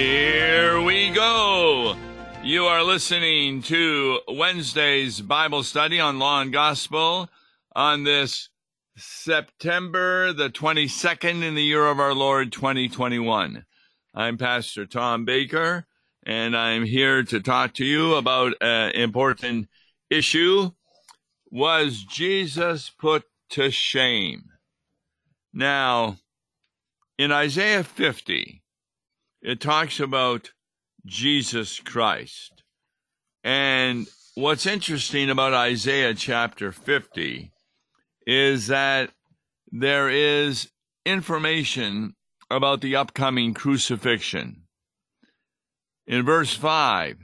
Here we go. You are listening to Wednesday's Bible study on Law and Gospel on this September the 22nd in the year of our Lord 2021. I'm Pastor Tom Baker, and I'm here to talk to you about an important issue. Was Jesus put to shame? Now, in Isaiah 50, it talks about Jesus Christ. And what's interesting about Isaiah chapter 50 is that there is information about the upcoming crucifixion. In verse 5,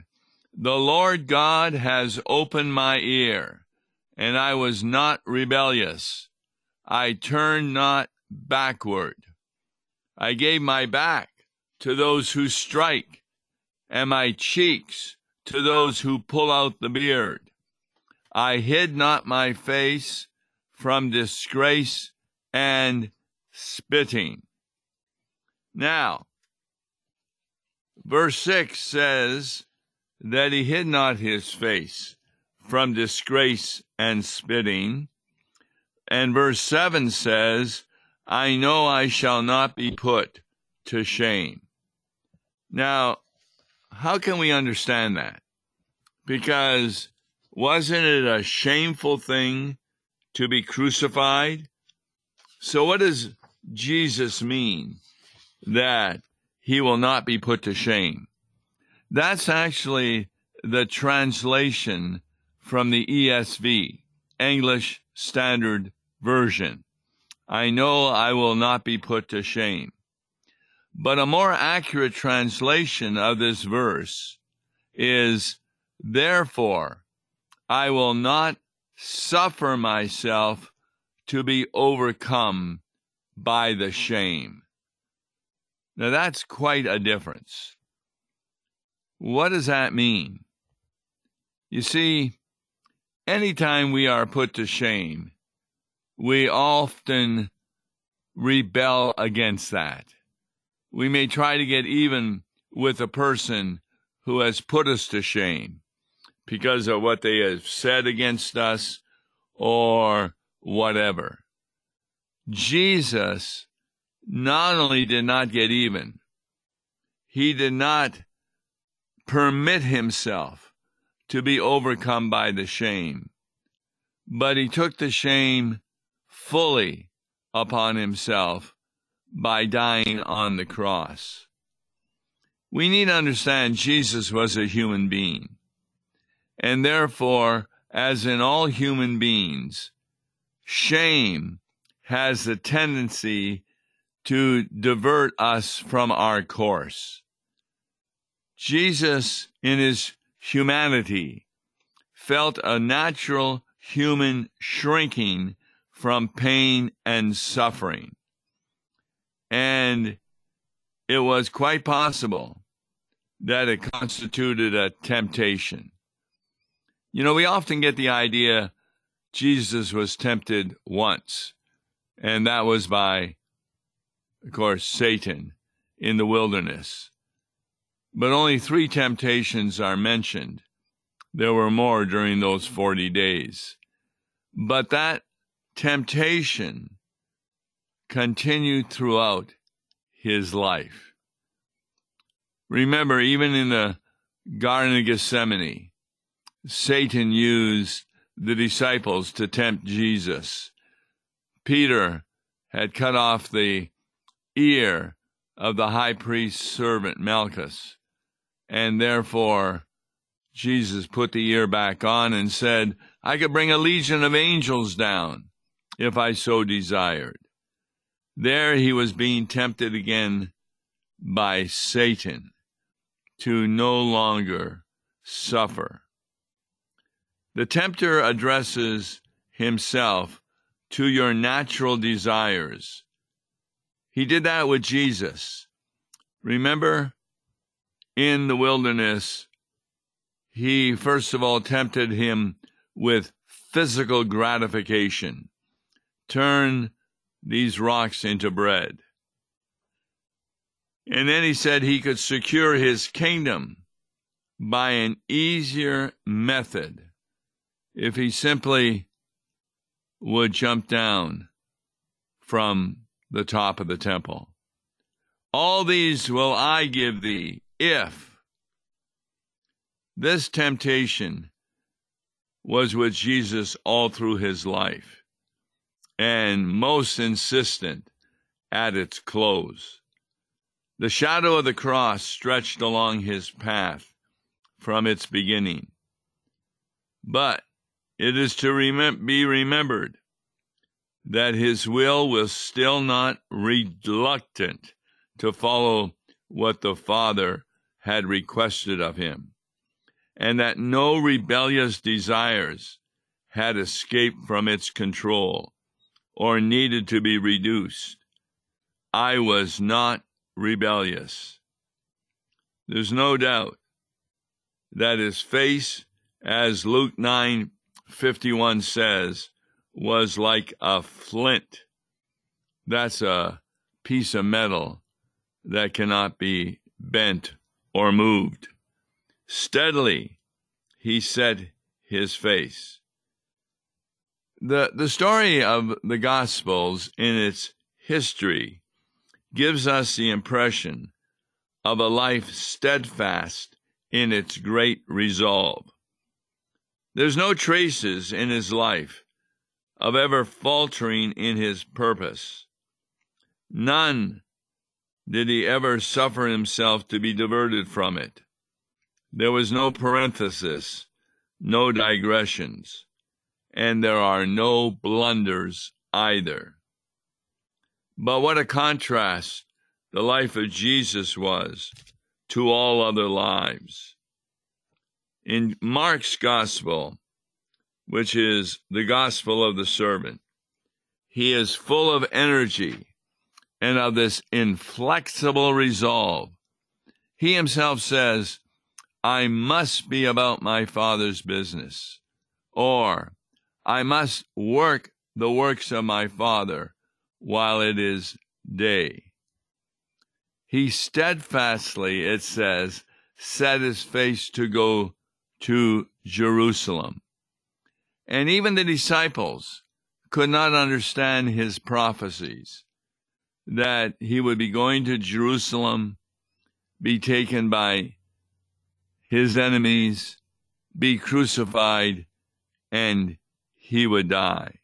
the Lord God has opened my ear, and I was not rebellious. I turned not backward. I gave my back to those who strike, and my cheeks to those who pull out the beard. I hid not my face from disgrace and spitting. Now, verse 6 says that he hid not his face from disgrace and spitting. And verse 7 says, I know I shall not be put to shame. Now, how can we understand that? Because wasn't it a shameful thing to be crucified? So, what does Jesus mean that he will not be put to shame? That's actually the translation from the ESV, English Standard Version. I know I will not be put to shame. But a more accurate translation of this verse is, Therefore, I will not suffer myself to be overcome by the shame. Now that's quite a difference. What does that mean? You see, anytime we are put to shame, we often rebel against that we may try to get even with a person who has put us to shame because of what they have said against us or whatever. Jesus not only did not get even, he did not permit himself to be overcome by the shame, but he took the shame fully upon himself by dying on the cross. We need to understand Jesus was a human being. And therefore, as in all human beings, shame has the tendency to divert us from our course. Jesus, in his humanity, felt a natural human shrinking from pain and suffering. And it was quite possible that it constituted a temptation. You know, we often get the idea Jesus was tempted once, and that was by, of course, Satan in the wilderness. But only three temptations are mentioned. There were more during those 40 days. But that temptation continued throughout his life. Remember, even in the Garden of Gethsemane, Satan used the disciples to tempt Jesus. Peter had cut off the ear of the high priest's servant Malchus, and therefore Jesus put the ear back on and said, I could bring a legion of angels down if I so desired. There he was being tempted again by Satan to no longer suffer. The tempter addresses himself to your natural desires. He did that with Jesus. Remember, in the wilderness, he first of all tempted him with physical gratification. Turn these rocks into bread. And then he said he could secure his kingdom by an easier method if he simply would jump down from the top of the temple. All these will I give thee if. This temptation was with Jesus all through his life and most insistent at its close. The shadow of the cross stretched along his path from its beginning. But it is to be remembered that his will was still not reluctant to follow what the Father had requested of him, and that no rebellious desires had escaped from its control or needed to be reduced. I was not rebellious. There's no doubt that his face, as Luke 9 51 says, was like a flint. That's a piece of metal that cannot be bent or moved. Steadily he set his face. The, the story of the Gospels in its history gives us the impression of a life steadfast in its great resolve. There's no traces in his life of ever faltering in his purpose. None did he ever suffer himself to be diverted from it. There was no parenthesis, no digressions, and there are no blunders either. But what a contrast the life of Jesus was to all other lives. In Mark's gospel, which is the gospel of the servant, he is full of energy and of this inflexible resolve. He himself says, I must be about my Father's business, or I must work the works of my Father while it is day. He steadfastly, it says, set his face to go to Jerusalem. And even the disciples could not understand his prophecies that he would be going to Jerusalem, be taken by his enemies, be crucified, and he would die.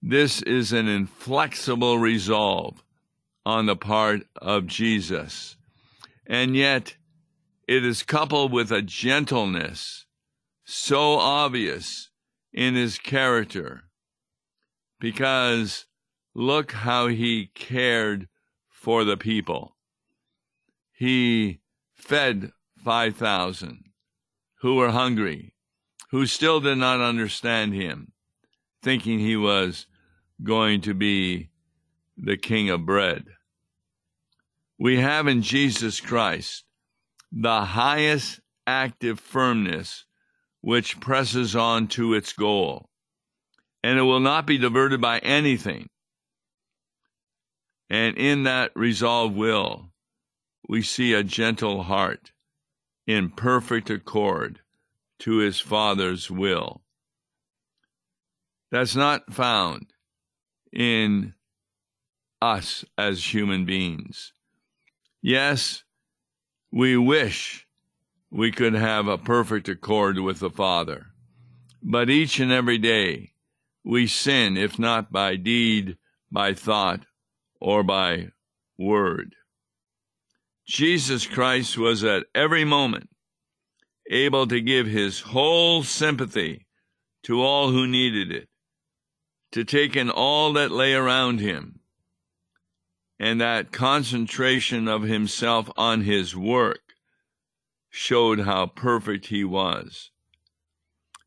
This is an inflexible resolve on the part of Jesus. And yet, it is coupled with a gentleness so obvious in his character because look how he cared for the people. He fed 5,000 who were hungry, who still did not understand him, thinking he was going to be the king of bread. We have in Jesus Christ the highest active firmness which presses on to its goal, and it will not be diverted by anything. And in that resolved will, we see a gentle heart in perfect accord to his Father's will. That's not found in us as human beings. Yes, we wish we could have a perfect accord with the Father, but each and every day we sin, if not by deed, by thought, or by word. Jesus Christ was at every moment able to give his whole sympathy to all who needed it, to take in all that lay around him, and that concentration of himself on his work showed how perfect he was.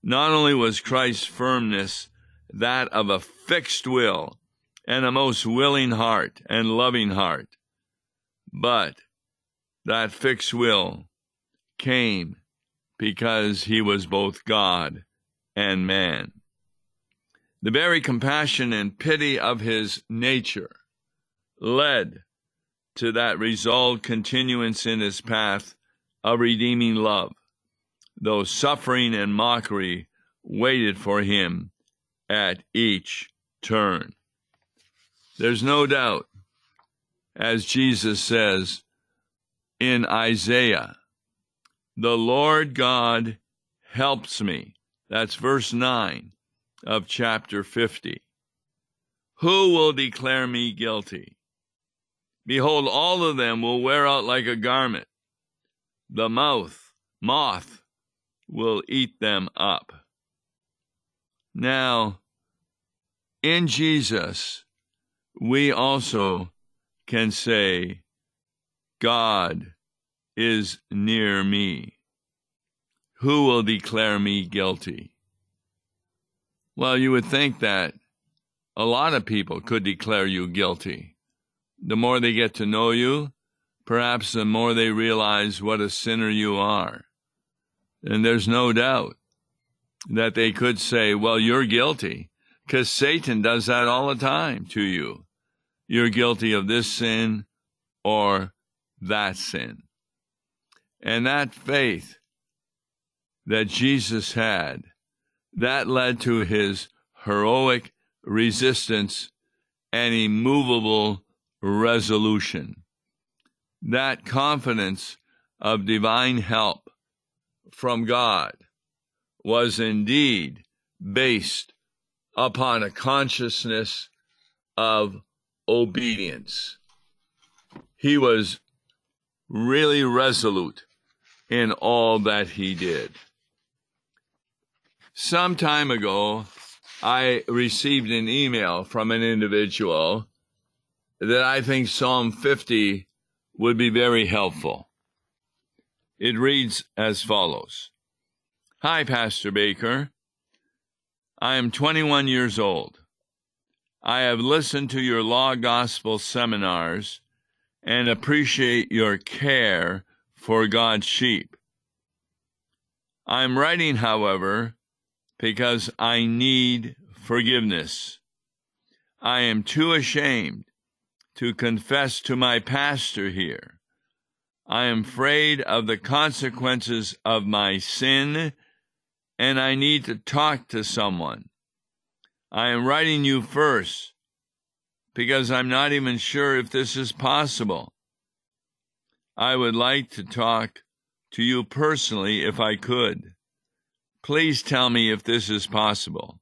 Not only was Christ's firmness that of a fixed will and a most willing heart and loving heart. But that fixed will came because he was both God and man. The very compassion and pity of his nature led to that resolved continuance in his path of redeeming love, though suffering and mockery waited for him at each turn. There's no doubt, as Jesus says in Isaiah, the Lord God helps me. That's verse 9 of chapter 50. Who will declare me guilty? Behold, all of them will wear out like a garment. The mouth, moth, will eat them up. Now, in Jesus, we also can say, God is near me. Who will declare me guilty? Well, you would think that a lot of people could declare you guilty. The more they get to know you, perhaps the more they realize what a sinner you are. And there's no doubt that they could say, well, you're guilty, because Satan does that all the time to you. You're guilty of this sin or that sin. And that faith that Jesus had, that led to his heroic resistance and immovable resolution. That confidence of divine help from God was indeed based upon a consciousness of obedience. He was really resolute in all that he did. Some time ago, I received an email from an individual that I think Psalm 50 would be very helpful. It reads as follows Hi, Pastor Baker. I am 21 years old. I have listened to your law gospel seminars and appreciate your care for God's sheep. I am writing, however, because I need forgiveness. I am too ashamed to confess to my pastor here. I am afraid of the consequences of my sin, and I need to talk to someone. I am writing you first because I'm not even sure if this is possible. I would like to talk to you personally if I could. Please tell me if this is possible.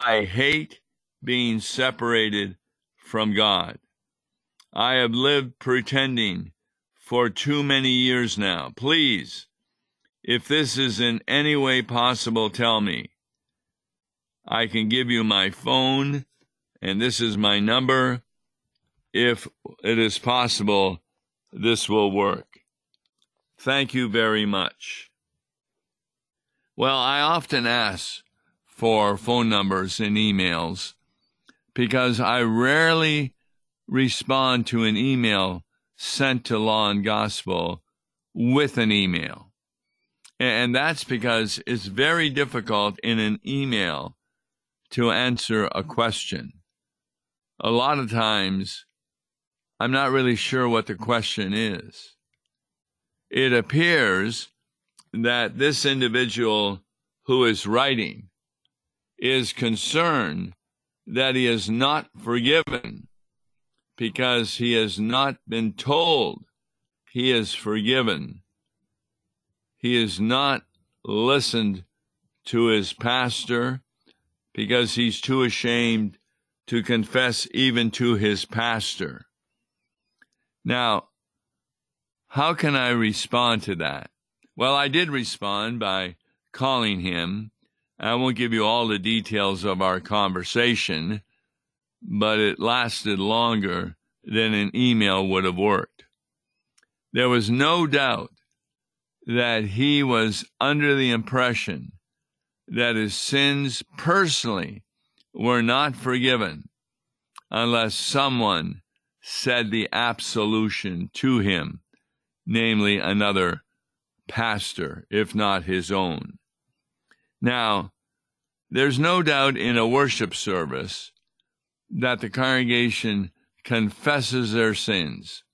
I hate being separated from God. I have lived pretending for too many years now. Please, if this is in any way possible, tell me. I can give you my phone, and this is my number. If it is possible, this will work. Thank you very much. Well, I often ask for phone numbers and emails because I rarely respond to an email sent to Law and Gospel with an email. And that's because it's very difficult in an email to answer a question. A lot of times, I'm not really sure what the question is. It appears that this individual who is writing is concerned that he is not forgiven because he has not been told he is forgiven. He has not listened to his pastor because he's too ashamed to confess even to his pastor. Now, how can I respond to that? Well, I did respond by calling him. I won't give you all the details of our conversation, but it lasted longer than an email would have worked. There was no doubt that he was under the impression that his sins personally were not forgiven unless someone said the absolution to him, namely another pastor, if not his own. Now, there's no doubt in a worship service that the congregation confesses their sins.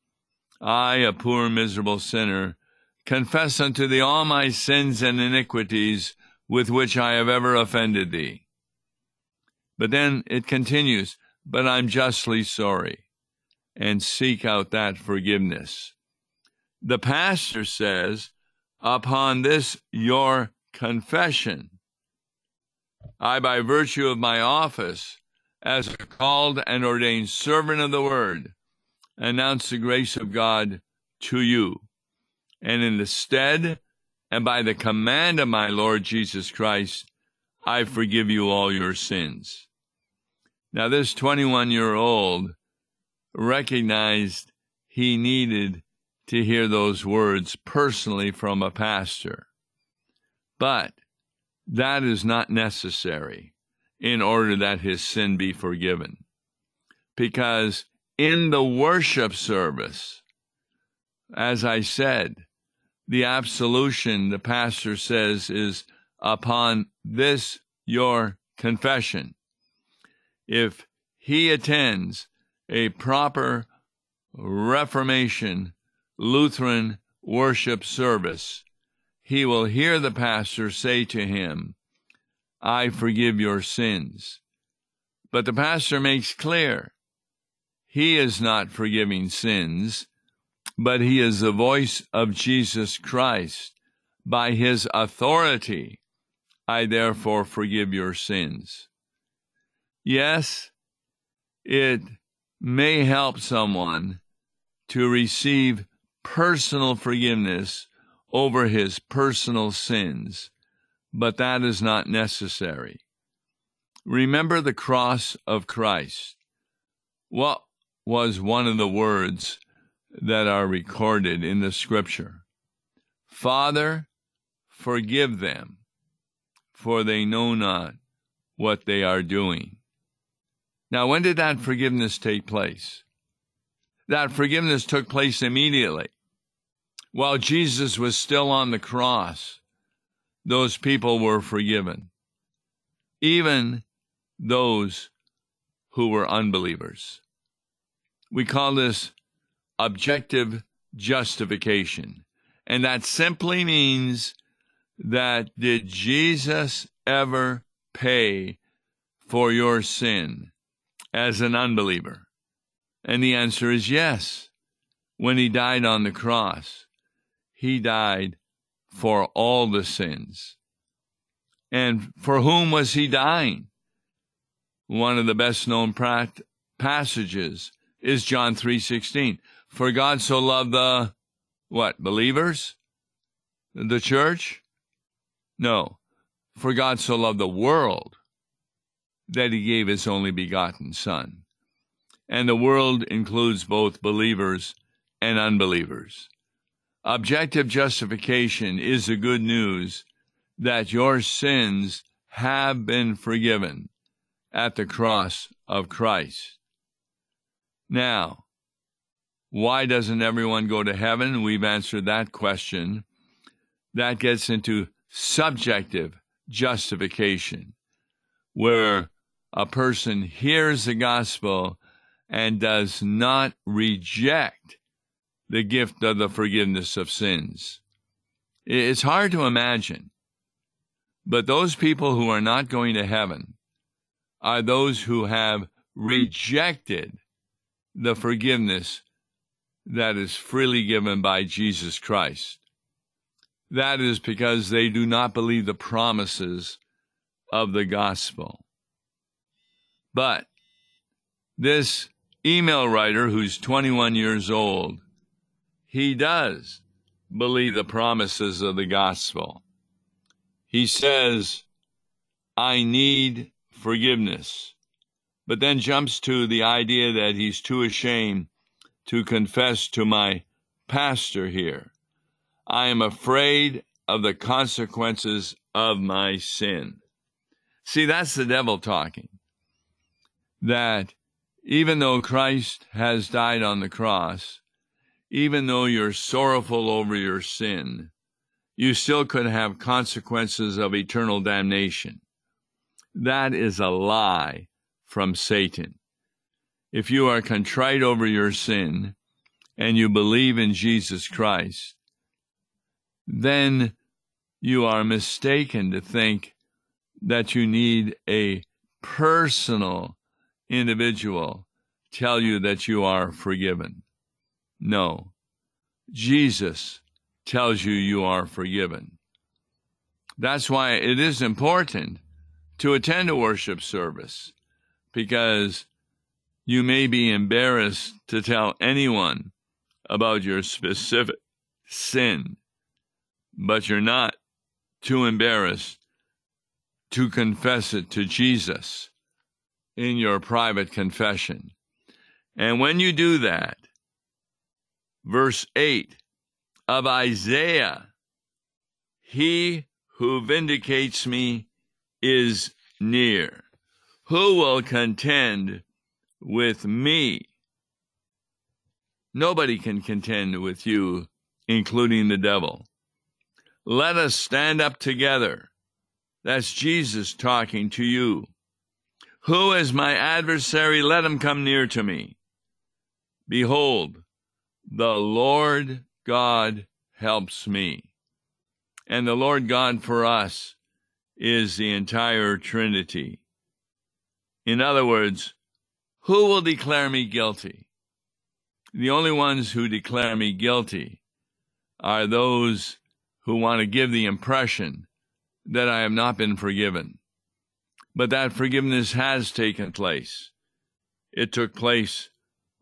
I, a poor, miserable sinner, confess unto thee all my sins and iniquities with which I have ever offended thee. But then it continues, but I'm justly sorry, and seek out that forgiveness. The pastor says, upon this your confession, I, by virtue of my office as a called and ordained servant of the word, announce the grace of God to you. And in the stead and by the command of my Lord Jesus Christ, I forgive you all your sins. Now, this 21 year old recognized he needed to hear those words personally from a pastor. But that is not necessary in order that his sin be forgiven. Because in the worship service, as I said, the absolution the pastor says is upon this your confession. If he attends a proper Reformation Lutheran worship service, he will hear the pastor say to him, I forgive your sins. But the pastor makes clear he is not forgiving sins, but he is the voice of Jesus Christ. By his authority, I therefore forgive your sins. Yes, it may help someone to receive personal forgiveness over his personal sins, but that is not necessary. Remember the cross of Christ. What was one of the words that are recorded in the scripture? Father, forgive them, for they know not what they are doing. Now, when did that forgiveness take place? That forgiveness took place immediately while Jesus was still on the cross, those people were forgiven, even those who were unbelievers. We call this objective justification. And that simply means that did Jesus ever pay for your sin as an unbeliever? And the answer is yes, when he died on the cross he died for all the sins. And for whom was he dying? One of the best known passages is John 3:16. For God so loved the what? Believers? The church? No. For God so loved the world that he gave his only begotten son. And the world includes both believers and unbelievers. Objective justification is the good news that your sins have been forgiven at the cross of Christ. Now, why doesn't everyone go to heaven? We've answered that question. That gets into subjective justification, where a person hears the gospel and does not reject the gift of the forgiveness of sins. It's hard to imagine, but those people who are not going to heaven are those who have rejected the forgiveness that is freely given by Jesus Christ. That is because they do not believe the promises of the gospel. But this email writer, who's 21 years old, he does believe the promises of the gospel. He says, I need forgiveness, but then jumps to the idea that he's too ashamed to confess to my pastor here. I am afraid of the consequences of my sin. See, that's the devil talking. That even though Christ has died on the cross, even though you're sorrowful over your sin, you still could have consequences of eternal damnation. That is a lie from Satan. If you are contrite over your sin and you believe in Jesus Christ, then you are mistaken to think that you need a personal individual tell you that you are forgiven. No. Jesus tells you you are forgiven. That's why it is important to attend a worship service because you may be embarrassed to tell anyone about your specific sin, but you're not too embarrassed to confess it to Jesus in your private confession. And when you do that, verse 8 of Isaiah, he who vindicates me is near. Who will contend with me? Nobody can contend with you, including the devil. Let us stand up together. That's Jesus talking to you. Who is my adversary? Let him come near to me. Behold, the Lord God helps me. And the Lord God for us is the entire Trinity. In other words, who will declare me guilty? The only ones who declare me guilty are those who want to give the impression that I have not been forgiven. But that forgiveness has taken place. It took place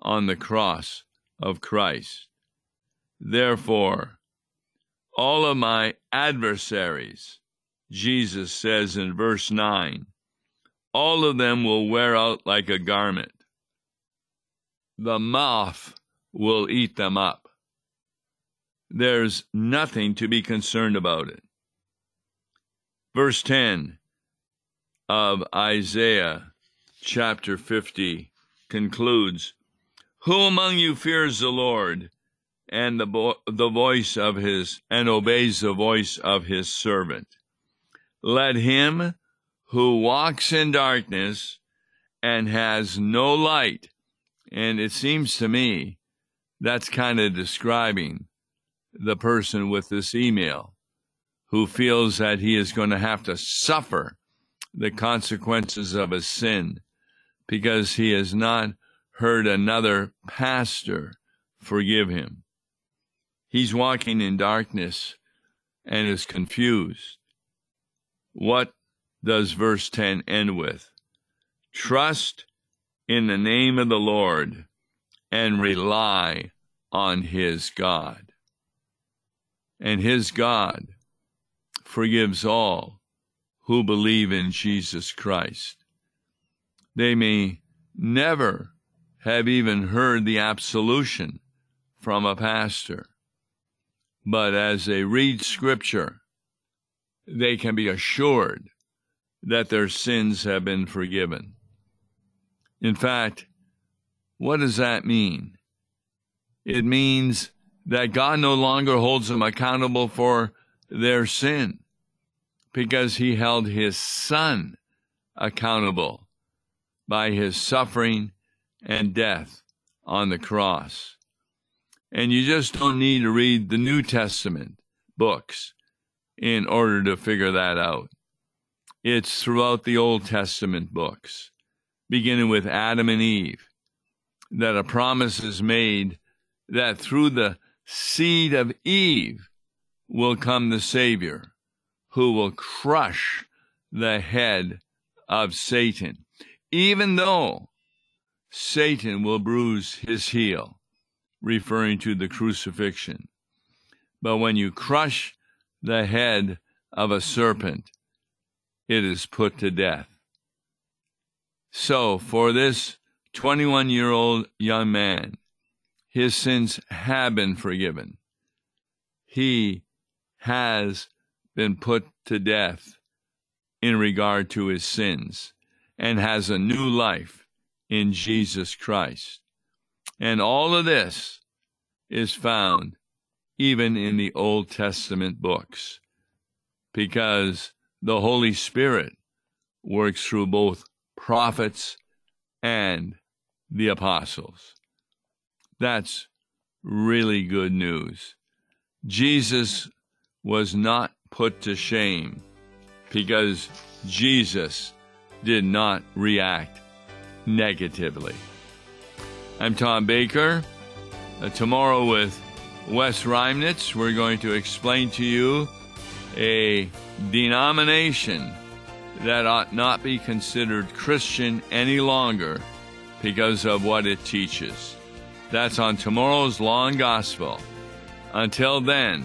on the cross of Christ. Therefore, all of my adversaries, Jesus says in verse 9, all of them will wear out like a garment. The moth will eat them up. There's nothing to be concerned about it. Verse 10 of Isaiah chapter 50 concludes Who among you fears the Lord and the, bo- the voice of his, and obeys the voice of his servant? Let him who walks in darkness and has no light, and it seems to me that's kind of describing the person with this email who feels that he is going to have to suffer the consequences of his sin because he has not heard another pastor forgive him. He's walking in darkness and is confused. What does verse 10 end with? Trust in the name of the Lord and rely on his God. And his God forgives all who believe in Jesus Christ. They may never have even heard the absolution from a pastor, but as they read Scripture, they can be assured that their sins have been forgiven. In fact, what does that mean? It means that God no longer holds them accountable for their sin because he held his son accountable by his suffering and death on the cross. And you just don't need to read the New Testament books in order to figure that out. It's throughout the Old Testament books, beginning with Adam and Eve, that a promise is made that through the seed of Eve will come the Savior who will crush the head of Satan, even though Satan will bruise his heel, referring to the crucifixion. But when you crush the head of a serpent, it is put to death. So, for this 21 year old young man, his sins have been forgiven. He has been put to death in regard to his sins and has a new life in Jesus Christ. And all of this is found even in the Old Testament books because the Holy Spirit works through both prophets and the apostles. That's really good news. Jesus was not put to shame because Jesus did not react negatively. I'm Tom Baker. Uh, tomorrow with Wes Reimnitz, we're going to explain to you a denomination that ought not be considered Christian any longer because of what it teaches. That's on tomorrow's Law and Gospel. Until then,